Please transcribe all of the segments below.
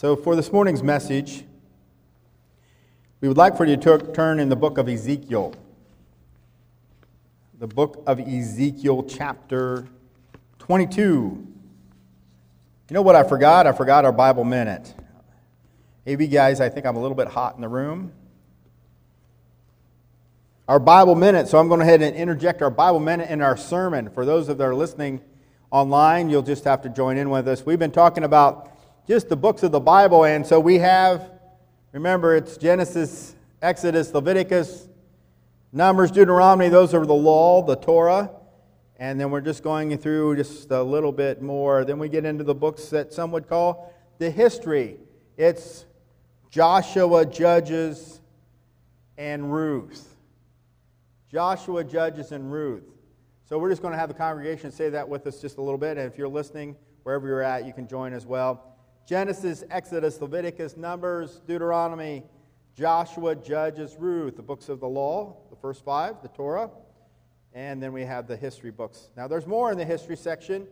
So, for this morning's message, we would like for you to turn in the book of Ezekiel. The book of Ezekiel, chapter 22. You know what I forgot? I forgot our Bible minute. AV guys, I think I'm a little bit hot in the room. Our Bible minute, so I'm going to head and interject our Bible minute in our sermon. For those of that are listening online, you'll just have to join in with us. We've been talking about just the books of the Bible. And so we have, remember, it's Genesis, Exodus, Leviticus, Numbers, Deuteronomy. Those are the law, the Torah. And then we're just going through just a little bit more. Then we get into the books that some would call the history. It's Joshua, Judges, and Ruth. Joshua, Judges, and Ruth. So we're just going to have the congregation say that with us just a little bit. And if you're listening, wherever you're at, you can join as well. Genesis, Exodus, Leviticus, Numbers, Deuteronomy, Joshua, Judges, Ruth, the books of the law, the first five, the Torah, and then we have the history books. Now, there's more in the history section,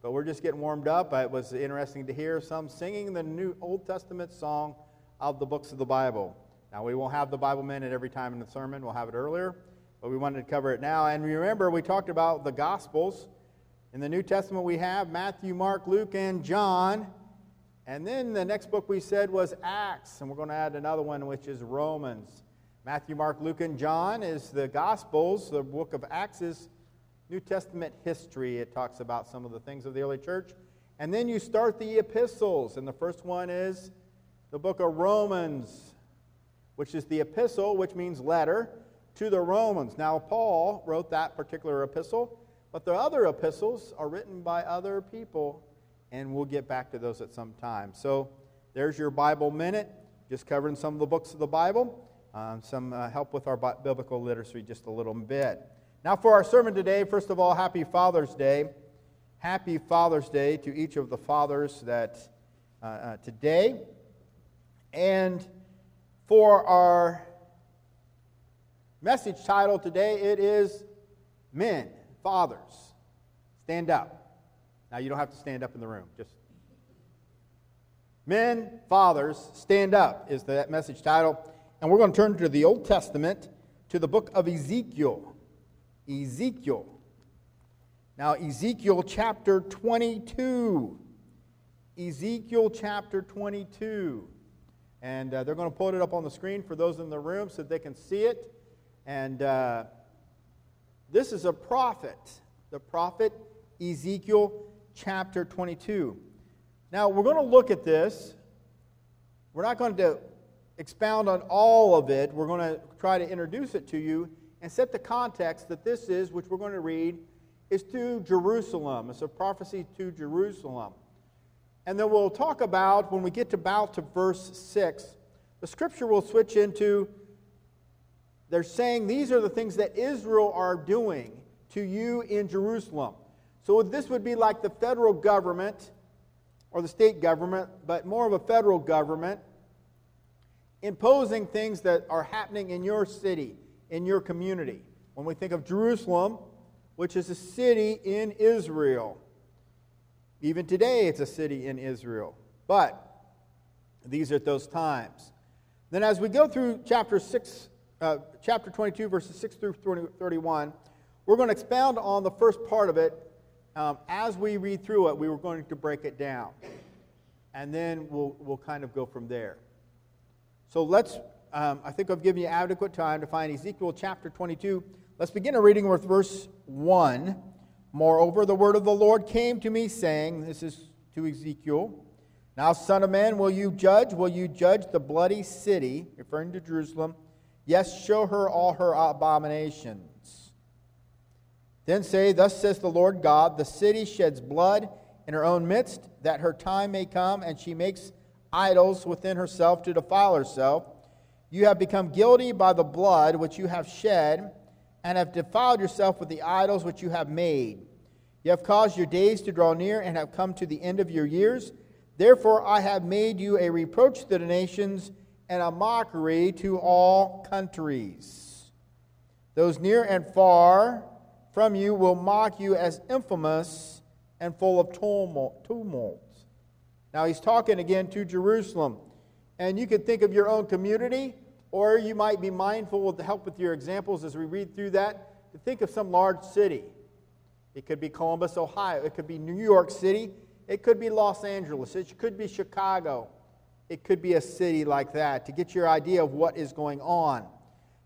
but we're just getting warmed up. It was interesting to hear some singing the New Old Testament song of the books of the Bible. Now, we won't have the Bible minute every time in the sermon, we'll have it earlier, but we wanted to cover it now. And remember, we talked about the Gospels. In the New Testament, we have Matthew, Mark, Luke, and John. And then the next book we said was Acts, and we're going to add another one, which is Romans. Matthew, Mark, Luke, and John is the Gospels. The book of Acts is New Testament history. It talks about some of the things of the early church. And then you start the epistles, and the first one is the book of Romans, which is the epistle, which means letter, to the Romans. Now, Paul wrote that particular epistle, but the other epistles are written by other people and we'll get back to those at some time. So there's your Bible Minute, just covering some of the books of the Bible, um, some uh, help with our biblical literacy just a little bit. Now, for our sermon today, first of all, happy Father's Day. Happy Father's Day to each of the fathers that uh, uh, today. And for our message title today, it is Men, Fathers, Stand Up. Now, you don't have to stand up in the room. Just Men, fathers, stand up is that message title. And we're going to turn to the Old Testament, to the book of Ezekiel. Ezekiel. Now, Ezekiel chapter 22. Ezekiel chapter 22. And uh, they're going to put it up on the screen for those in the room so they can see it. And uh, this is a prophet, the prophet Ezekiel chapter 22. Now, we're going to look at this. We're not going to expound on all of it. We're going to try to introduce it to you and set the context that this is, which we're going to read, is to Jerusalem. It's a prophecy to Jerusalem. And then we'll talk about, when we get to about to verse 6, the scripture will switch into they're saying these are the things that Israel are doing to you in Jerusalem. So this would be like the federal government or the state government, but more of a federal government imposing things that are happening in your city, in your community. When we think of Jerusalem, which is a city in Israel, even today it's a city in Israel. But these are those times. Then, as we go through chapter 6, uh, chapter 22, verses 6 through 31, we're going to expound on the first part of it um, as we read through it, we were going to break it down. And then we'll, we'll kind of go from there. So let's, um, I think I've given you adequate time to find Ezekiel chapter 22. Let's begin a reading with verse 1. Moreover, the word of the Lord came to me, saying, This is to Ezekiel. Now, son of man, will you judge? Will you judge the bloody city, referring to Jerusalem? Yes, show her all her abominations. Then say, Thus says the Lord God, the city sheds blood in her own midst, that her time may come, and she makes idols within herself to defile herself. You have become guilty by the blood which you have shed, and have defiled yourself with the idols which you have made. You have caused your days to draw near, and have come to the end of your years. Therefore, I have made you a reproach to the nations, and a mockery to all countries. Those near and far, from you will mock you as infamous and full of tumult. Now, he's talking again to Jerusalem. And you can think of your own community, or you might be mindful to help with your examples as we read through that, to think of some large city. It could be Columbus, Ohio. It could be New York City. It could be Los Angeles. It could be Chicago. It could be a city like that to get your idea of what is going on.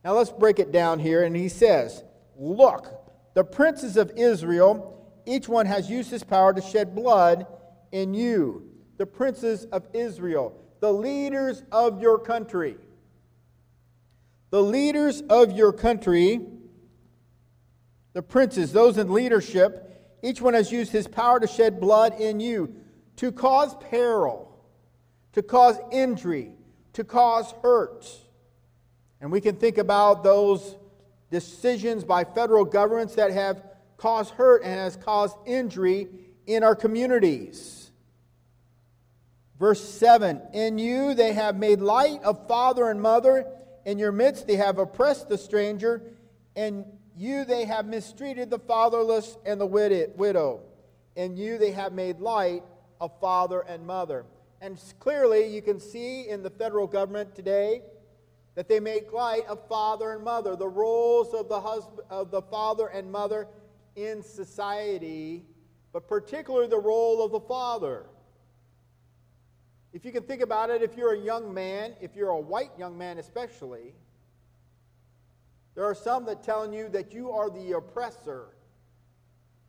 Now let's break it down here. And he says, Look, the princes of Israel, each one has used his power to shed blood in you. The princes of Israel, the leaders of your country. The leaders of your country, the princes, those in leadership, each one has used his power to shed blood in you, to cause peril, to cause injury, to cause hurt. And we can think about those decisions by federal governments that have caused hurt and has caused injury in our communities. Verse 7 In you they have made light of father and mother. In your midst they have oppressed the stranger. and you they have mistreated the fatherless and the widow. In you they have made light of father and mother. And clearly you can see in the federal government today that they make light of father and mother, the roles of the husband of the father and mother in society, but particularly the role of the father. If you can think about it, if you're a young man, if you're a white young man especially, there are some that telling you that you are the oppressor.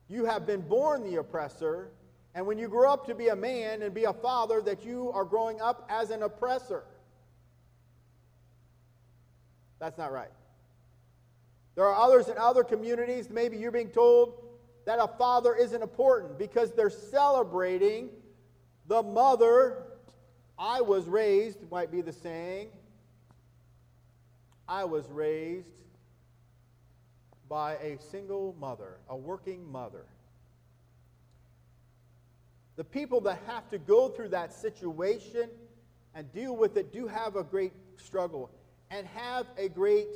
You have been born the oppressor, and when you grow up to be a man and be a father, that you are growing up as an oppressor. That's not right. There are others in other communities, maybe you're being told that a father isn't important because they're celebrating the mother. I was raised, might be the saying. I was raised by a single mother, a working mother. The people that have to go through that situation and deal with it do have a great struggle and have a great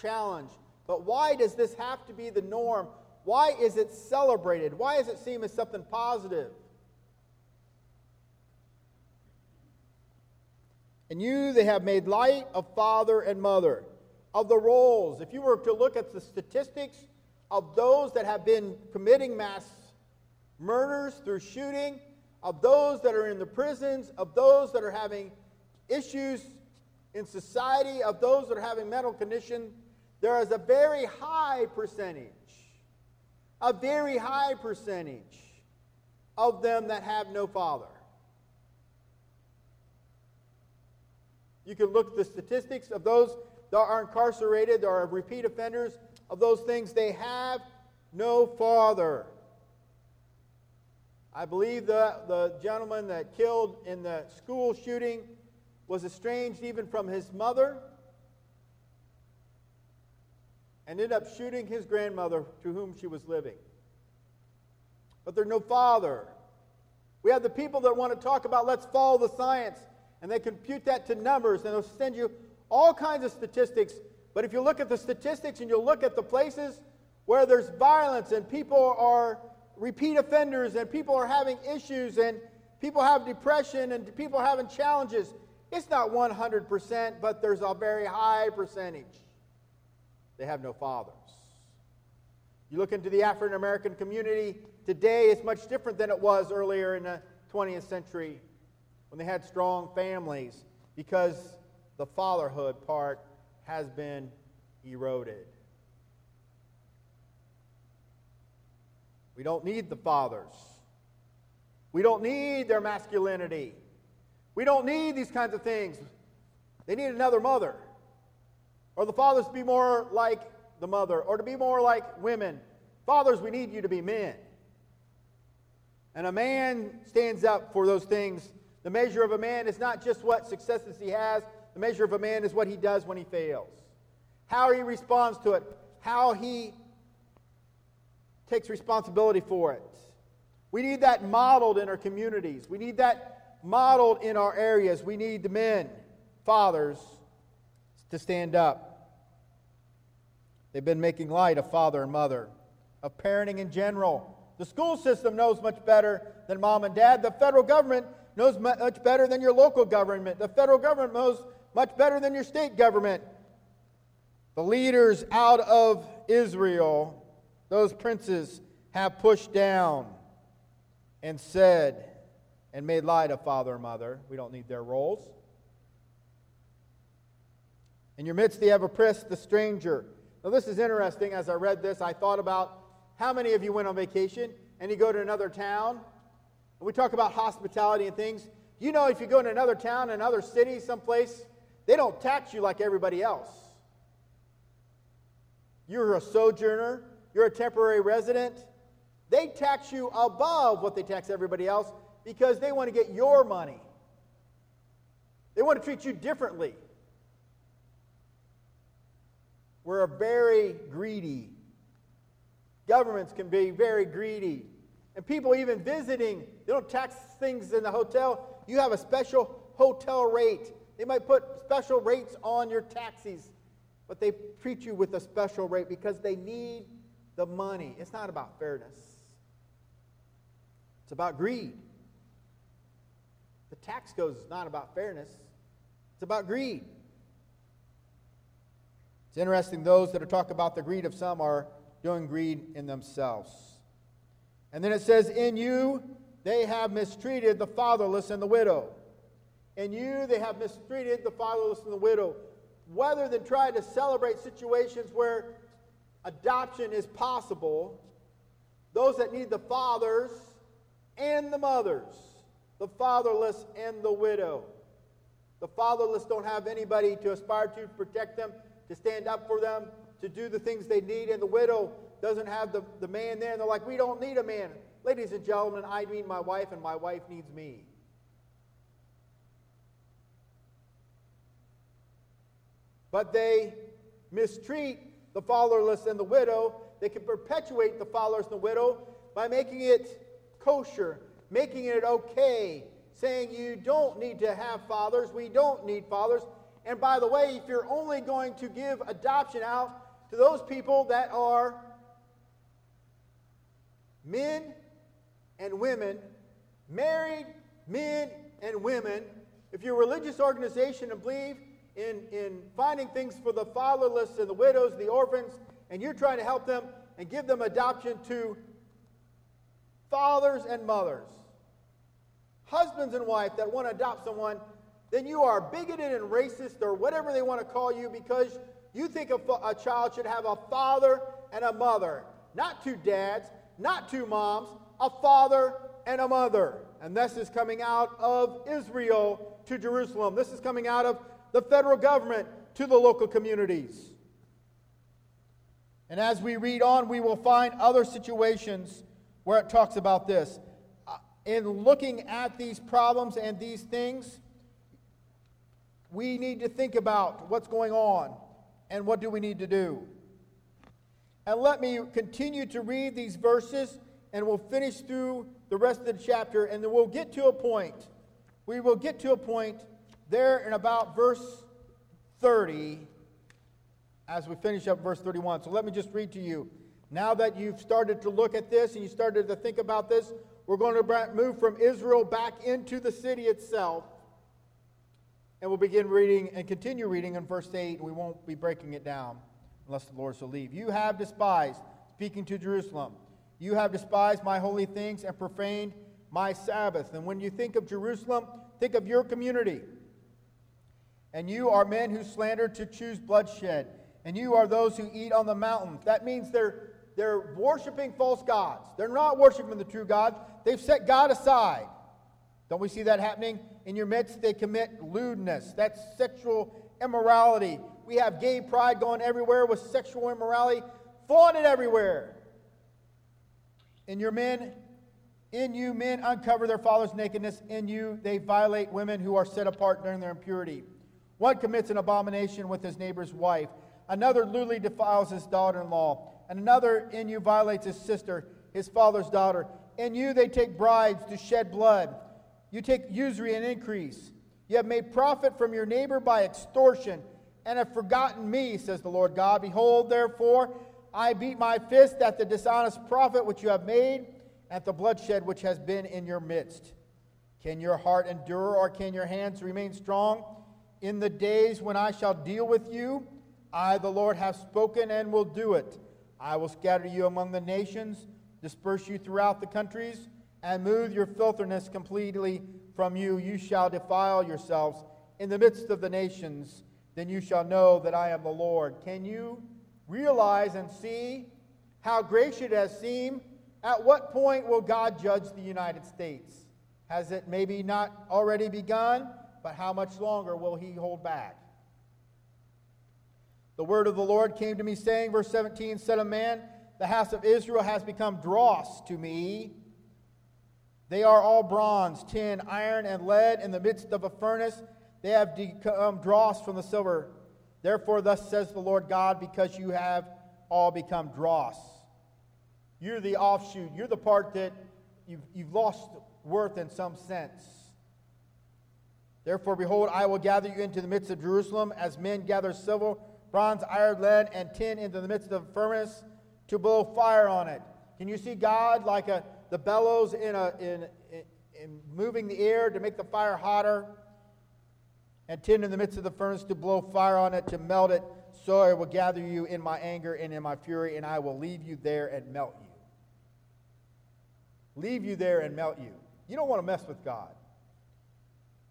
challenge. But why does this have to be the norm? Why is it celebrated? Why does it seem as something positive? And you, they have made light of father and mother, of the roles. If you were to look at the statistics of those that have been committing mass murders through shooting, of those that are in the prisons, of those that are having issues in society of those that are having mental condition, there is a very high percentage, a very high percentage of them that have no father. You can look at the statistics of those that are incarcerated, that are repeat offenders, of those things, they have no father. I believe the, the gentleman that killed in the school shooting was estranged even from his mother and ended up shooting his grandmother to whom she was living. But there's no father. We have the people that want to talk about let's follow the science, and they compute that to numbers, and they'll send you all kinds of statistics. But if you look at the statistics and you look at the places where there's violence and people are repeat offenders and people are having issues and people have depression and people having challenges, it's not 100%, but there's a very high percentage. They have no fathers. You look into the African American community today, it's much different than it was earlier in the 20th century when they had strong families because the fatherhood part has been eroded. We don't need the fathers. We don't need their masculinity. We don't need these kinds of things. They need another mother. Or the fathers to be more like the mother, or to be more like women. Fathers, we need you to be men. And a man stands up for those things. The measure of a man is not just what successes he has, the measure of a man is what he does when he fails. How he responds to it, how he takes responsibility for it. We need that modeled in our communities. We need that modeled in our areas. We need the men, fathers, to stand up. They've been making light of father and mother, of parenting in general. The school system knows much better than mom and dad. The federal government knows much better than your local government. The federal government knows much better than your state government. The leaders out of Israel, those princes, have pushed down and said and made light of father and mother. We don't need their roles. In your midst, they have oppressed the stranger. Now, this is interesting. As I read this, I thought about how many of you went on vacation and you go to another town. And we talk about hospitality and things. You know, if you go to another town, another city, someplace, they don't tax you like everybody else. You're a sojourner, you're a temporary resident. They tax you above what they tax everybody else because they want to get your money. They want to treat you differently. We're very greedy. Governments can be very greedy. And people even visiting, they don't tax things in the hotel. You have a special hotel rate. They might put special rates on your taxis, but they treat you with a special rate because they need the money. It's not about fairness, it's about greed. The tax code is not about fairness, it's about greed. It's interesting, those that are talking about the greed of some are doing greed in themselves. And then it says, In you they have mistreated the fatherless and the widow. In you they have mistreated the fatherless and the widow. Rather than try to celebrate situations where adoption is possible, those that need the fathers and the mothers, the fatherless and the widow. The fatherless don't have anybody to aspire to protect them to stand up for them, to do the things they need. And the widow doesn't have the, the man there. And they're like, we don't need a man. Ladies and gentlemen, I need my wife, and my wife needs me. But they mistreat the fatherless and the widow. They can perpetuate the fatherless and the widow by making it kosher, making it okay, saying you don't need to have fathers, we don't need fathers. And by the way, if you're only going to give adoption out to those people that are men and women, married men and women, if you're a religious organization and believe in, in finding things for the fatherless and the widows, the orphans, and you're trying to help them and give them adoption to fathers and mothers, husbands and wife that want to adopt someone then you are bigoted and racist or whatever they want to call you because you think a, a child should have a father and a mother. Not two dads, not two moms, a father and a mother. And this is coming out of Israel to Jerusalem. This is coming out of the federal government to the local communities. And as we read on, we will find other situations where it talks about this. Uh, in looking at these problems and these things, we need to think about what's going on and what do we need to do. And let me continue to read these verses and we'll finish through the rest of the chapter and then we'll get to a point. We will get to a point there in about verse 30 as we finish up verse 31. So let me just read to you. Now that you've started to look at this and you started to think about this, we're going to move from Israel back into the city itself. And we'll begin reading and continue reading in verse 8. We won't be breaking it down unless the Lord shall leave. You have despised, speaking to Jerusalem, you have despised my holy things and profaned my Sabbath. And when you think of Jerusalem, think of your community. And you are men who slander to choose bloodshed. And you are those who eat on the mountains. That means they're, they're worshiping false gods. They're not worshiping the true God. They've set God aside. Don't we see that happening in your midst? They commit lewdness. That's sexual immorality. We have gay pride going everywhere with sexual immorality flaunted everywhere. In your men, in you, men uncover their father's nakedness. In you, they violate women who are set apart during their impurity. One commits an abomination with his neighbor's wife. Another lewdly defiles his daughter in law. And another in you violates his sister, his father's daughter. In you, they take bribes to shed blood. You take usury and increase. You have made profit from your neighbor by extortion and have forgotten me, says the Lord God. Behold, therefore, I beat my fist at the dishonest profit which you have made, at the bloodshed which has been in your midst. Can your heart endure, or can your hands remain strong? In the days when I shall deal with you, I, the Lord, have spoken and will do it. I will scatter you among the nations, disperse you throughout the countries, and move your filthiness completely from you. You shall defile yourselves in the midst of the nations. Then you shall know that I am the Lord. Can you realize and see how gracious it has seemed? At what point will God judge the United States? Has it maybe not already begun? But how much longer will he hold back? The word of the Lord came to me, saying, verse 17, Son of man, the house of Israel has become dross to me. They are all bronze, tin, iron, and lead in the midst of a furnace. They have become dross from the silver. Therefore, thus says the Lord God, because you have all become dross. You're the offshoot. You're the part that you've, you've lost worth in some sense. Therefore, behold, I will gather you into the midst of Jerusalem as men gather silver, bronze, iron, lead, and tin into the midst of the furnace to blow fire on it. Can you see God like a, the bellows in, a, in, in, in moving the air to make the fire hotter? And tin in the midst of the furnace to blow fire on it, to melt it. So I will gather you in my anger and in my fury, and I will leave you there and melt you. Leave you there and melt you. You don't want to mess with God.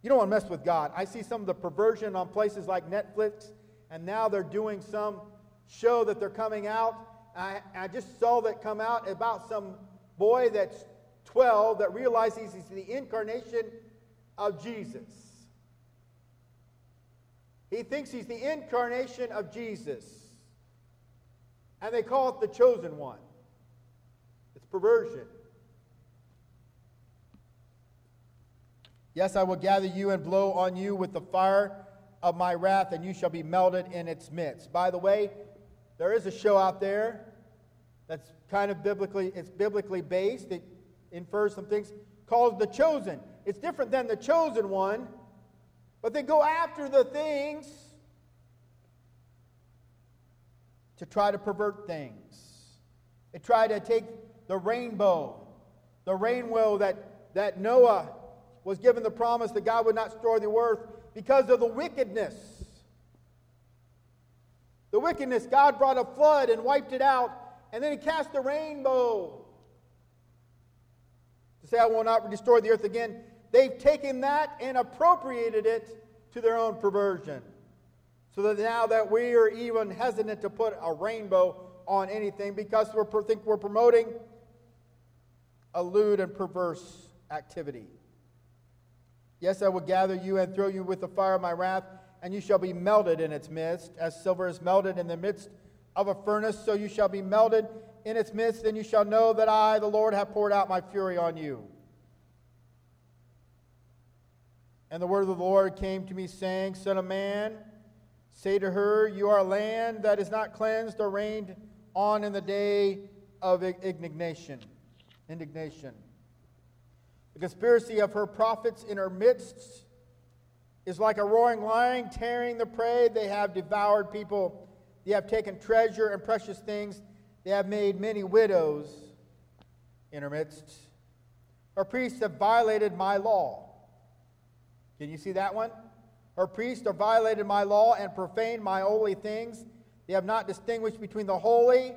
You don't want to mess with God. I see some of the perversion on places like Netflix, and now they're doing some show that they're coming out. I, I just saw that come out about some boy that's 12 that realizes he's the incarnation of Jesus. He thinks he's the incarnation of Jesus. And they call it the chosen one. It's perversion. Yes, I will gather you and blow on you with the fire of my wrath, and you shall be melted in its midst. By the way, there is a show out there that's kind of biblically, it's biblically based. It infers some things called The Chosen. It's different than The Chosen One, but they go after the things to try to pervert things. They try to take the rainbow, the rainbow that, that Noah was given the promise that God would not destroy the earth because of the wickedness. The wickedness, God brought a flood and wiped it out, and then He cast a rainbow to say, I will not destroy the earth again. They've taken that and appropriated it to their own perversion. So that now that we are even hesitant to put a rainbow on anything because we think we're promoting a lewd and perverse activity. Yes, I will gather you and throw you with the fire of my wrath, and you shall be melted in its midst, as silver is melted in the midst of a furnace, so you shall be melted in its midst, and you shall know that I, the Lord, have poured out my fury on you. And the word of the Lord came to me, saying, Son of man, say to her, You are a land that is not cleansed or rained on in the day of indignation. Indignation. The conspiracy of her prophets in her midst is like a roaring lion tearing the prey. They have devoured people. They have taken treasure and precious things. They have made many widows in her midst. Her priests have violated my law. Can you see that one? Her priests have violated my law and profaned my holy things. They have not distinguished between the holy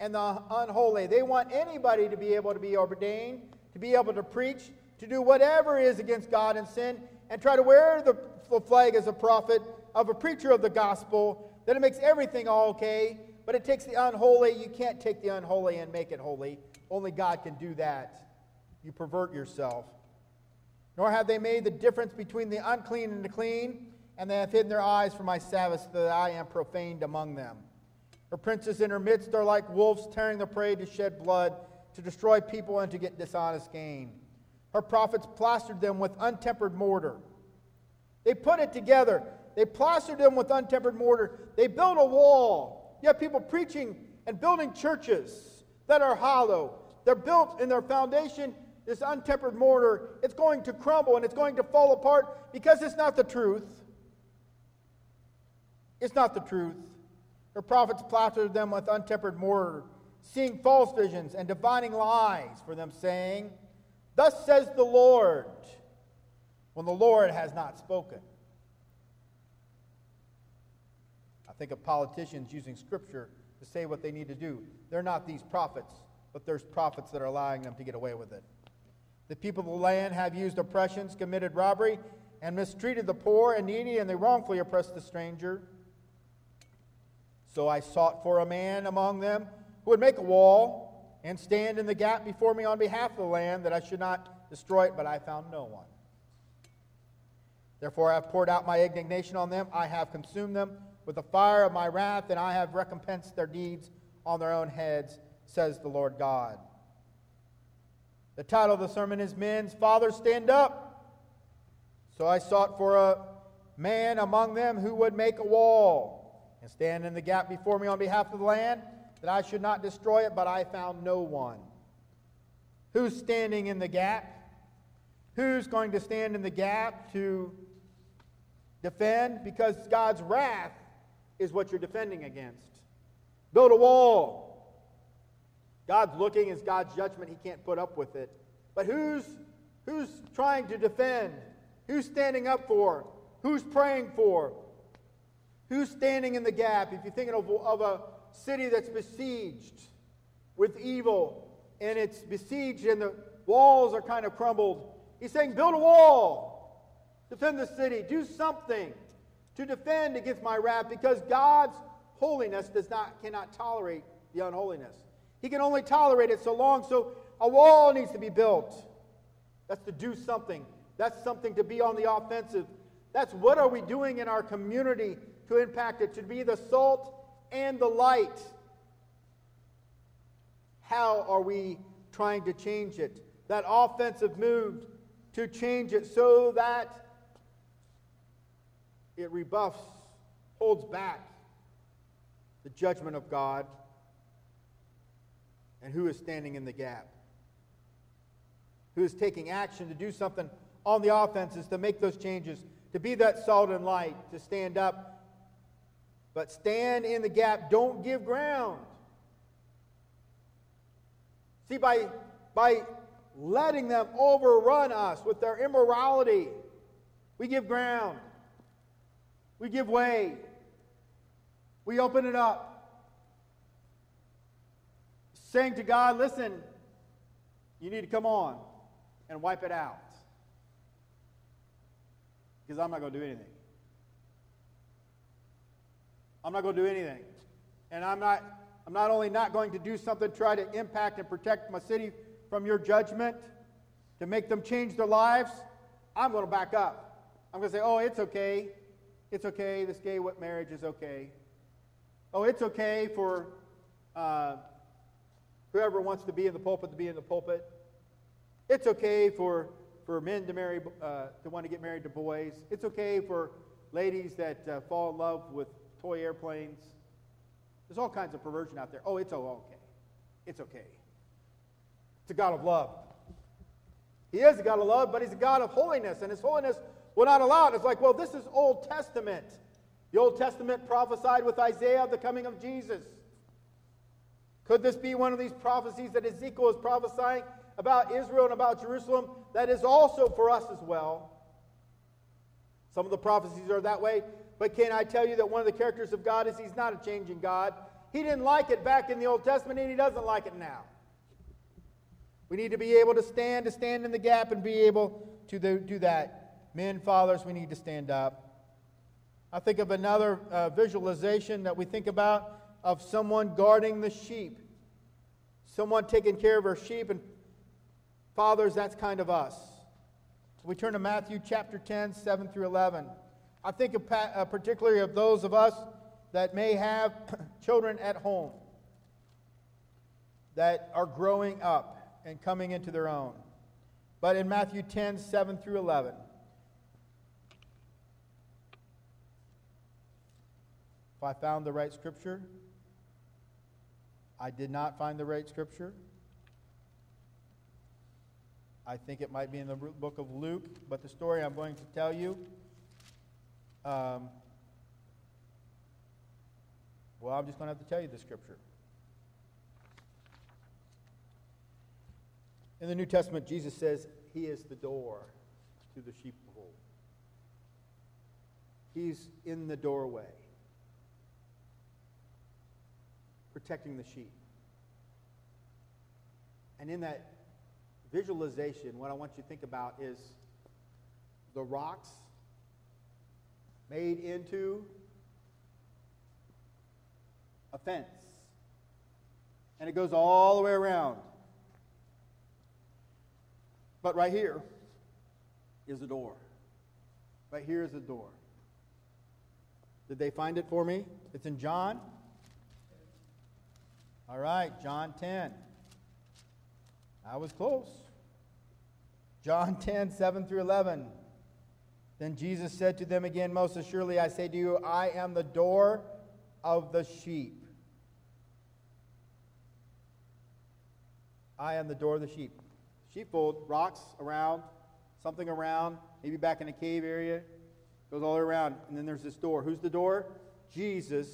and the unholy. They want anybody to be able to be ordained, to be able to preach, to do whatever is against God and sin, and try to wear the flag as a prophet of a preacher of the gospel, then it makes everything all okay. But it takes the unholy. You can't take the unholy and make it holy. Only God can do that. You pervert yourself. Nor have they made the difference between the unclean and the clean, and they have hidden their eyes from my Sabbath, so that I am profaned among them. Her princes in her midst are like wolves tearing the prey to shed blood, to destroy people, and to get dishonest gain. Her prophets plastered them with untempered mortar. They put it together. They plastered them with untempered mortar. They built a wall. You have people preaching and building churches that are hollow. They're built in their foundation, this untempered mortar. It's going to crumble and it's going to fall apart because it's not the truth. It's not the truth. Her prophets plastered them with untempered mortar, seeing false visions and divining lies for them, saying, Thus says the Lord when the Lord has not spoken. I think of politicians using scripture to say what they need to do. They're not these prophets, but there's prophets that are allowing them to get away with it. The people of the land have used oppressions, committed robbery, and mistreated the poor and needy, and they wrongfully oppressed the stranger. So I sought for a man among them who would make a wall and stand in the gap before me on behalf of the land, that I should not destroy it, but I found no one. Therefore I have poured out my indignation on them, I have consumed them with the fire of my wrath, and I have recompensed their deeds on their own heads, says the Lord God. The title of the sermon is Men's Fathers Stand Up. So I sought for a man among them who would make a wall and stand in the gap before me on behalf of the land, that I should not destroy it, but I found no one. Who's standing in the gap? Who's going to stand in the gap to defend? Because God's wrath is what you're defending against. Build a wall. God's looking, it's God's judgment. He can't put up with it. But who's, who's trying to defend? Who's standing up for? Who's praying for? Who's standing in the gap? If you're thinking of, of a city that's besieged with evil and it's besieged and the walls are kind of crumbled, he's saying, Build a wall, defend the city, do something to defend against my wrath because God's holiness does not, cannot tolerate the unholiness. He can only tolerate it so long, so a wall needs to be built. That's to do something. That's something to be on the offensive. That's what are we doing in our community to impact it, to be the salt and the light. How are we trying to change it? That offensive move to change it so that it rebuffs, holds back the judgment of God. And who is standing in the gap? Who is taking action to do something on the offenses to make those changes, to be that salt and light, to stand up. But stand in the gap. Don't give ground. See, by, by letting them overrun us with their immorality, we give ground. We give way. We open it up. Saying to God, listen, you need to come on and wipe it out. Because I'm not going to do anything. I'm not going to do anything. And I'm not, I'm not only not going to do something to try to impact and protect my city from your judgment, to make them change their lives, I'm going to back up. I'm going to say, oh, it's okay. It's okay, this gay marriage is okay. Oh, it's okay for uh, whoever wants to be in the pulpit to be in the pulpit. It's okay for, for men to marry, uh, to want to get married to boys. It's okay for ladies that uh, fall in love with toy airplanes. There's all kinds of perversion out there. Oh, it's oh, okay. It's okay. It's a God of love. He is a God of love, but He's a God of holiness, and His holiness will not allow it. It's like, well, this is Old Testament. The Old Testament prophesied with Isaiah the coming of Jesus. Could this be one of these prophecies that Ezekiel is prophesying about Israel and about Jerusalem that is also for us as well? Some of the prophecies are that way, but can I tell you that one of the characters of God is He's not a changing God? He didn't like it back in the Old Testament, and He doesn't like it now. We need to be able to stand, to stand in the gap, and be able to do that. Men, fathers, we need to stand up. I think of another uh, visualization that we think about of someone guarding the sheep, someone taking care of our sheep. And fathers, that's kind of us. So We turn to Matthew chapter 10, 7 through 11. I think of, uh, particularly of those of us that may have children at home that are growing up and coming into their own. But in Matthew 10, 7 through 11, if I found the right scripture. I did not find the right scripture. I think it might be in the book of Luke, but the story I'm going to tell you. Um, well, I'm just going to have to tell you the scripture. In the New Testament, Jesus says, He is the door. to the sheepfold. He's in the doorway, protecting the sheep. And in that visualization, what I want you to think about is the rocks made into a fence. And it goes all the way around. But right here is the door. Right here is the door. Did they find it for me? It's in John. All right, John 10. I was close. John 10, 7 through 11. Then Jesus said to them again, Most assuredly I say to you, I am the door of the sheep. I am the door of the sheep. Sheepfold, rocks around, something around, maybe back in a cave area, goes all the way around. And then there's this door. Who's the door? Jesus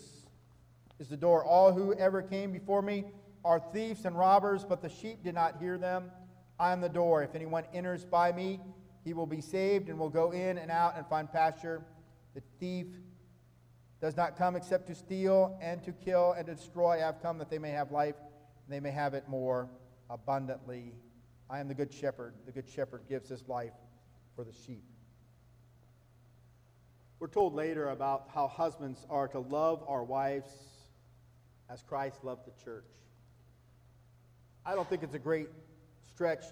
is the door. All who ever came before me are thieves and robbers, but the sheep did not hear them. I am the door. If anyone enters by me, he will be saved and will go in and out and find pasture. The thief does not come except to steal and to kill and to destroy. I have come that they may have life and they may have it more abundantly. I am the good shepherd. The good shepherd gives his life for the sheep. We're told later about how husbands are to love our wives as Christ loved the church. I don't think it's a great stretch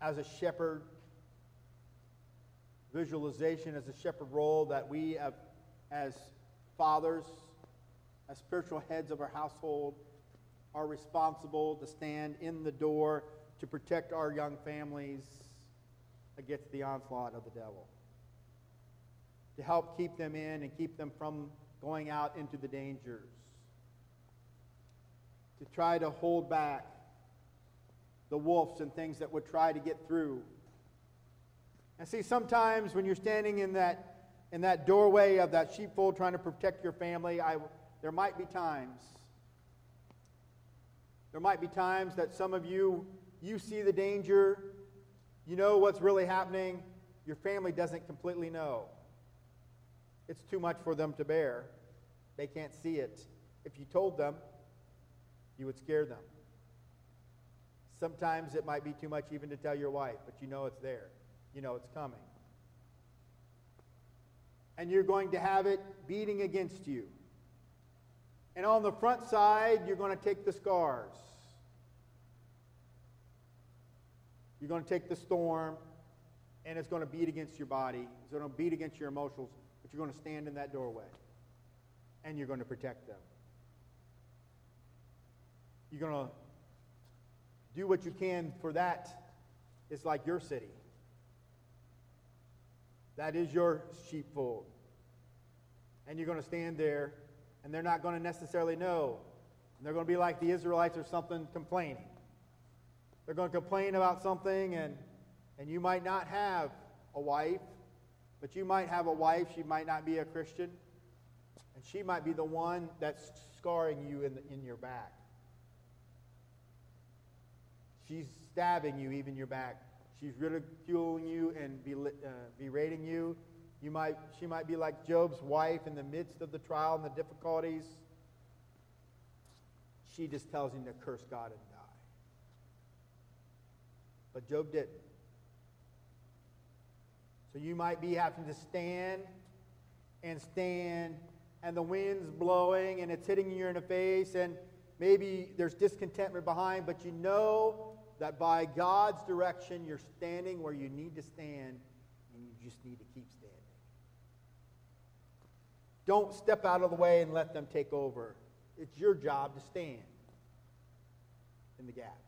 as a shepherd visualization, as a shepherd role that we have, as fathers, as spiritual heads of our household, are responsible to stand in the door to protect our young families against the onslaught of the devil to help keep them in and keep them from going out into the dangers, to try to hold back the wolves and things that would try to get through. And see, sometimes when you're standing in that, in that doorway of that sheepfold trying to protect your family, I, there might be times. There might be times that some of you, you see the danger, you know what's really happening, your family doesn't completely know. It's too much for them to bear. They can't see it. If you told them, you would scare them. Sometimes it might be too much even to tell your wife, but you know it's there. You know it's coming. And you're going to have it beating against you. And on the front side, you're going to take the scars. You're going to take the storm, and it's going to beat against your body. It's going to beat against your emotions. But you're going to stand in that doorway and you're going to protect them. You're going to do what you can for that. It's like your city. That is your sheepfold. And you're going to stand there, and they're not going to necessarily know. And they're going to be like the Israelites or something complaining. They're going to complain about something, and, and you might not have a wife but you might have a wife, she might not be a Christian, and she might be the one that's scarring you in, the, in your back. She's stabbing you even your back. She's ridiculing you and uh, berating you. You might, she might be like Job's wife in the midst of the trial and the difficulties. She just tells him to curse God and die. But Job didn't. So you might be having to stand and stand, and the wind's blowing and it's hitting you in the face, and maybe there's discontentment behind, but you know that by God's direction, you're standing where you need to stand, and you just need to keep standing. Don't step out of the way and let them take over. It's your job to stand in the gap.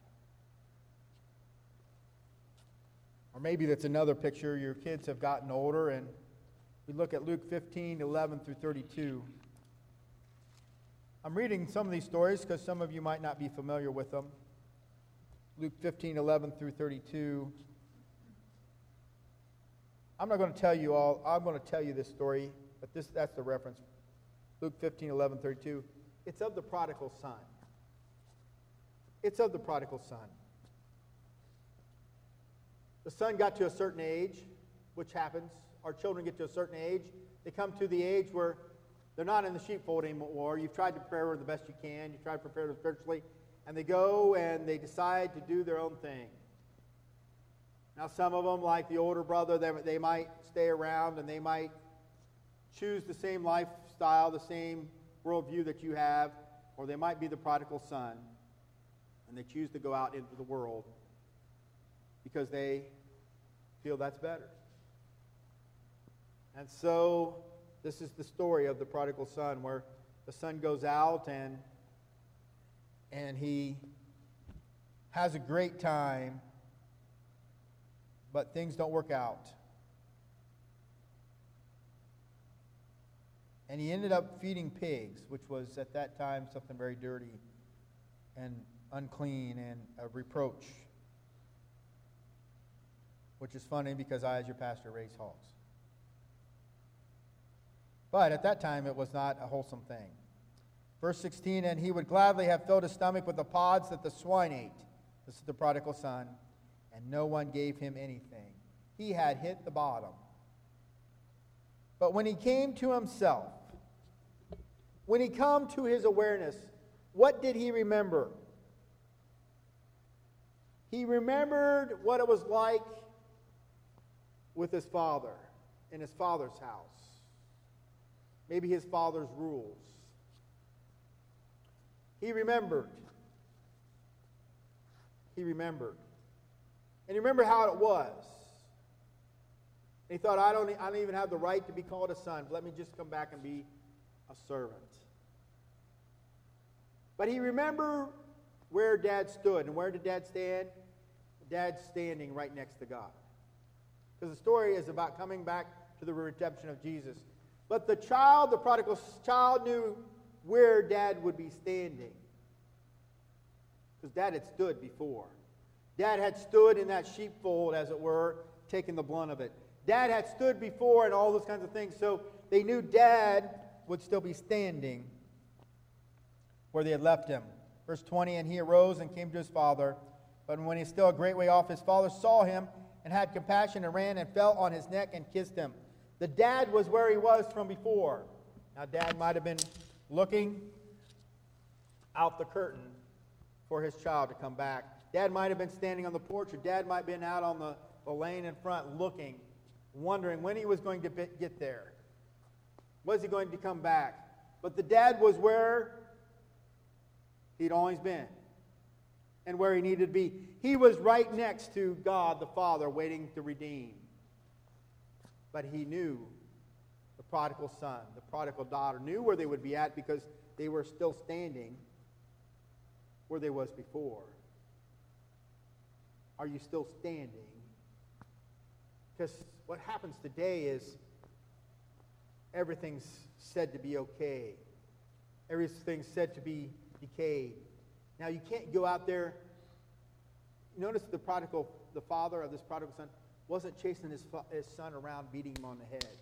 Or maybe that's another picture. Your kids have gotten older, and we look at Luke 15, 11 through 32. I'm reading some of these stories because some of you might not be familiar with them. Luke 15, 11 through 32. I'm not going to tell you all, I'm going to tell you this story, but this, that's the reference. Luke 15, 11, 32. It's of the prodigal son. It's of the prodigal son. the son got to a certain age, which happens. Our children get to a certain age. They come to the age where they're not in the sheepfold anymore. You've tried to prepare the best you can. You try to prepare them spiritually. And they go and they decide to do their own thing. Now, some of them, like the older brother, they, they might stay around and they might choose the same lifestyle, the same worldview that you have, or they might be the prodigal son and they choose to go out into the world because they feel that's better. And so, this is the story of the prodigal son, where the son goes out and, and he has a great time, but things don't work out. And he ended up feeding pigs, which was at that time something very dirty and unclean and a reproach. Which is funny because I, as your pastor, raise hogs. But at that time, it was not a wholesome thing. Verse 16, and he would gladly have filled his stomach with the pods that the swine ate. This is the prodigal son. And no one gave him anything. He had hit the bottom. But when he came to himself, when he come to his awareness, what did he remember? He remembered what it was like with his father in his father's house. Maybe his father's rules. He remembered. He remembered. And he remembered how it was. And he thought, I don't, I don't even have the right to be called a son. Let me just come back and be a servant. But he remembered where dad stood. And where did dad stand? Dad's standing right next to God. Because the story is about coming back to the redemption of Jesus. But the child, the prodigal child, knew where dad would be standing. Because dad had stood before. Dad had stood in that sheepfold, as it were, taking the blunt of it. Dad had stood before and all those kinds of things. So they knew dad would still be standing where they had left him. Verse 20 And he arose and came to his father. But when he was still a great way off, his father saw him and had compassion and ran and fell on his neck and kissed him. The dad was where he was from before. Now, dad might have been looking out the curtain for his child to come back. Dad might have been standing on the porch, or dad might have been out on the, the lane in front looking, wondering when he was going to get there. Was he going to come back? But the dad was where he'd always been and where he needed to be. He was right next to God the Father, waiting to redeem. But he knew prodigal son, the prodigal daughter, knew where they would be at because they were still standing where they was before. Are you still standing? Because what happens today is everything's said to be okay. Everything's said to be decayed. Now, you can't go out there. Notice the prodigal, the father of this prodigal son, wasn't chasing his, his son around, beating him on the head.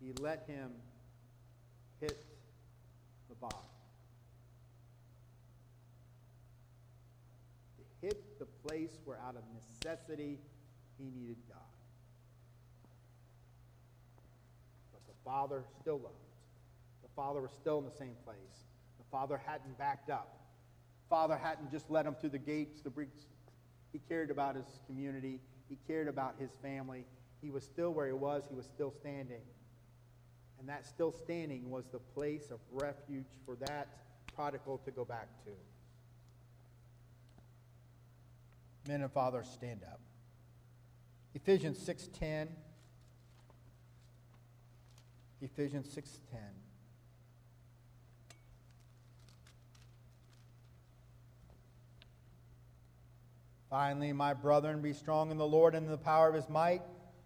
He let him hit the bottom. To hit the place where, out of necessity, he needed God. But the father still loved. The father was still in the same place. The Father hadn't backed up. Father hadn't just let him through the gates, the bricks. He cared about his community. He cared about his family. He was still where he was. He was still standing. And that still standing was the place of refuge for that prodigal to go back to. Men and fathers, stand up. Ephesians 6:10. Ephesians 6:10. Finally, my brethren, be strong in the Lord and in the power of his might.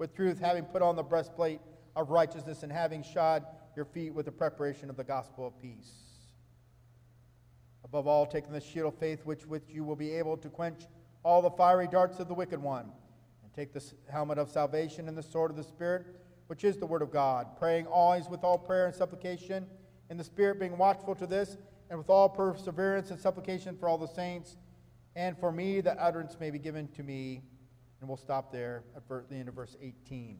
with truth, having put on the breastplate of righteousness, and having shod your feet with the preparation of the gospel of peace. Above all, taking the shield of faith, which with you will be able to quench all the fiery darts of the wicked one, and take the helmet of salvation and the sword of the Spirit, which is the word of God, praying always with all prayer and supplication in the Spirit, being watchful to this, and with all perseverance and supplication for all the saints, and for me, that utterance may be given to me. And we'll stop there at the end of verse 18.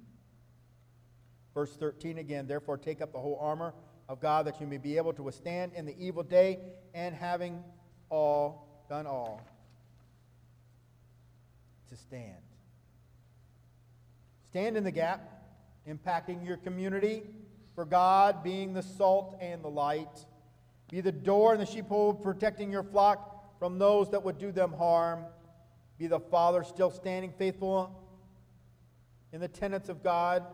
Verse 13 again, therefore take up the whole armor of God that you may be able to withstand in the evil day, and having all, done all, to stand. Stand in the gap, impacting your community for God, being the salt and the light. Be the door and the sheepfold, protecting your flock from those that would do them harm. Be the father still standing faithful in the tenets of God,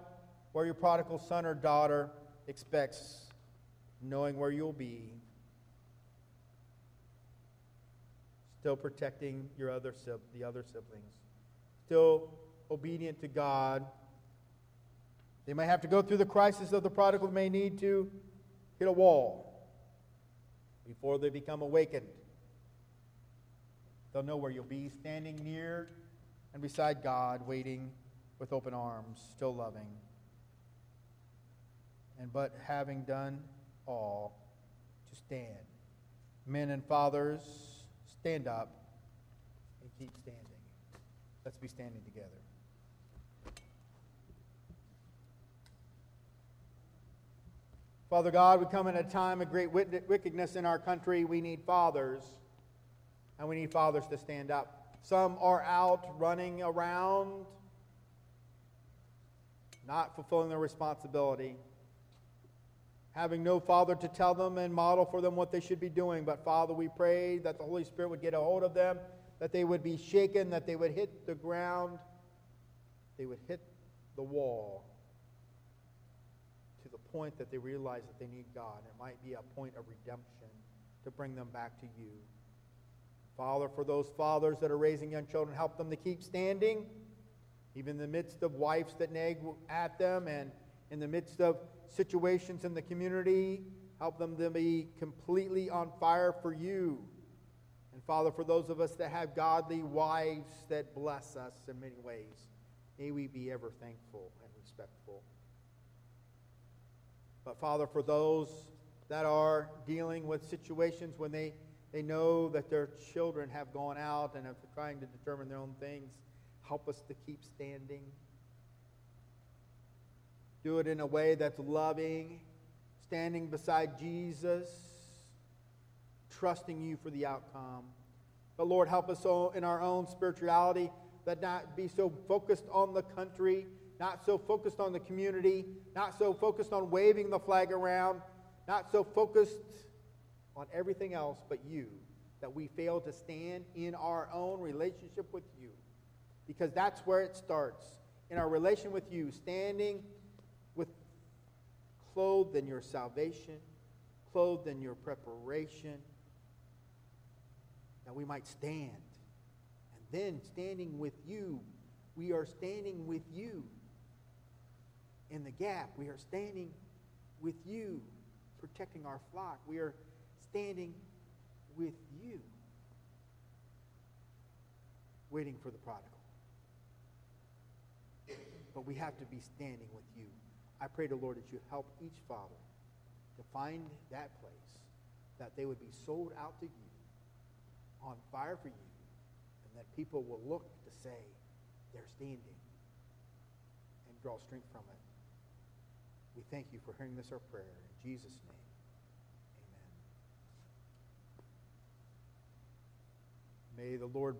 where your prodigal son or daughter expects, knowing where you'll be. Still protecting your other the other siblings still obedient to God. They may have to go through the crisis of the prodigal, may need to hit a wall before they become awakened. They'll know where you'll be, standing near and beside God, waiting with open arms, still loving. And but having done all, to stand. Men and fathers, stand up and keep standing. Let's be standing together. Father God, we come in a time of great wickedness in our country. We need fathers, and we need fathers to stand up. Some are out running around, not fulfilling their responsibility, having no father to tell them and model for them what they should be doing. But Father, we pray that the Holy Spirit would get a hold of them that they would be shaken, that they would hit the ground, they would hit the wall to the point that they realize that they need God. It might be a point of redemption to bring them back to you. Father, for those fathers that are raising young children, help them to keep standing, even in the midst of wives that nag at them and in the midst of situations in the community. Help them to be completely on fire for you and Father, for those of us that have godly wives that bless us in many ways, may we be ever thankful and respectful. But Father, for those that are dealing with situations when they, they know that their children have gone out and are trying to determine their own things, help us to keep standing. Do it in a way that's loving, standing beside Jesus trusting you for the outcome. But Lord, help us in our own spirituality that not be so focused on the country, not so focused on the community, not so focused on waving the flag around, not so focused on everything else but you, that we fail to stand in our own relationship with you. Because that's where it starts. In our relation with you, standing with clothed in your salvation, clothed in your preparation that we might stand. And then, standing with you, we are standing with you in the gap. We are standing with you, protecting our flock. We are standing with you, waiting for the prodigal. But we have to be standing with you. I pray to Lord that you help each father to find that place, that they would be sold out to you on fire for you, and that people will look to say they're standing and draw strength from it. We thank you for hearing this our prayer. In Jesus' name, May the Lord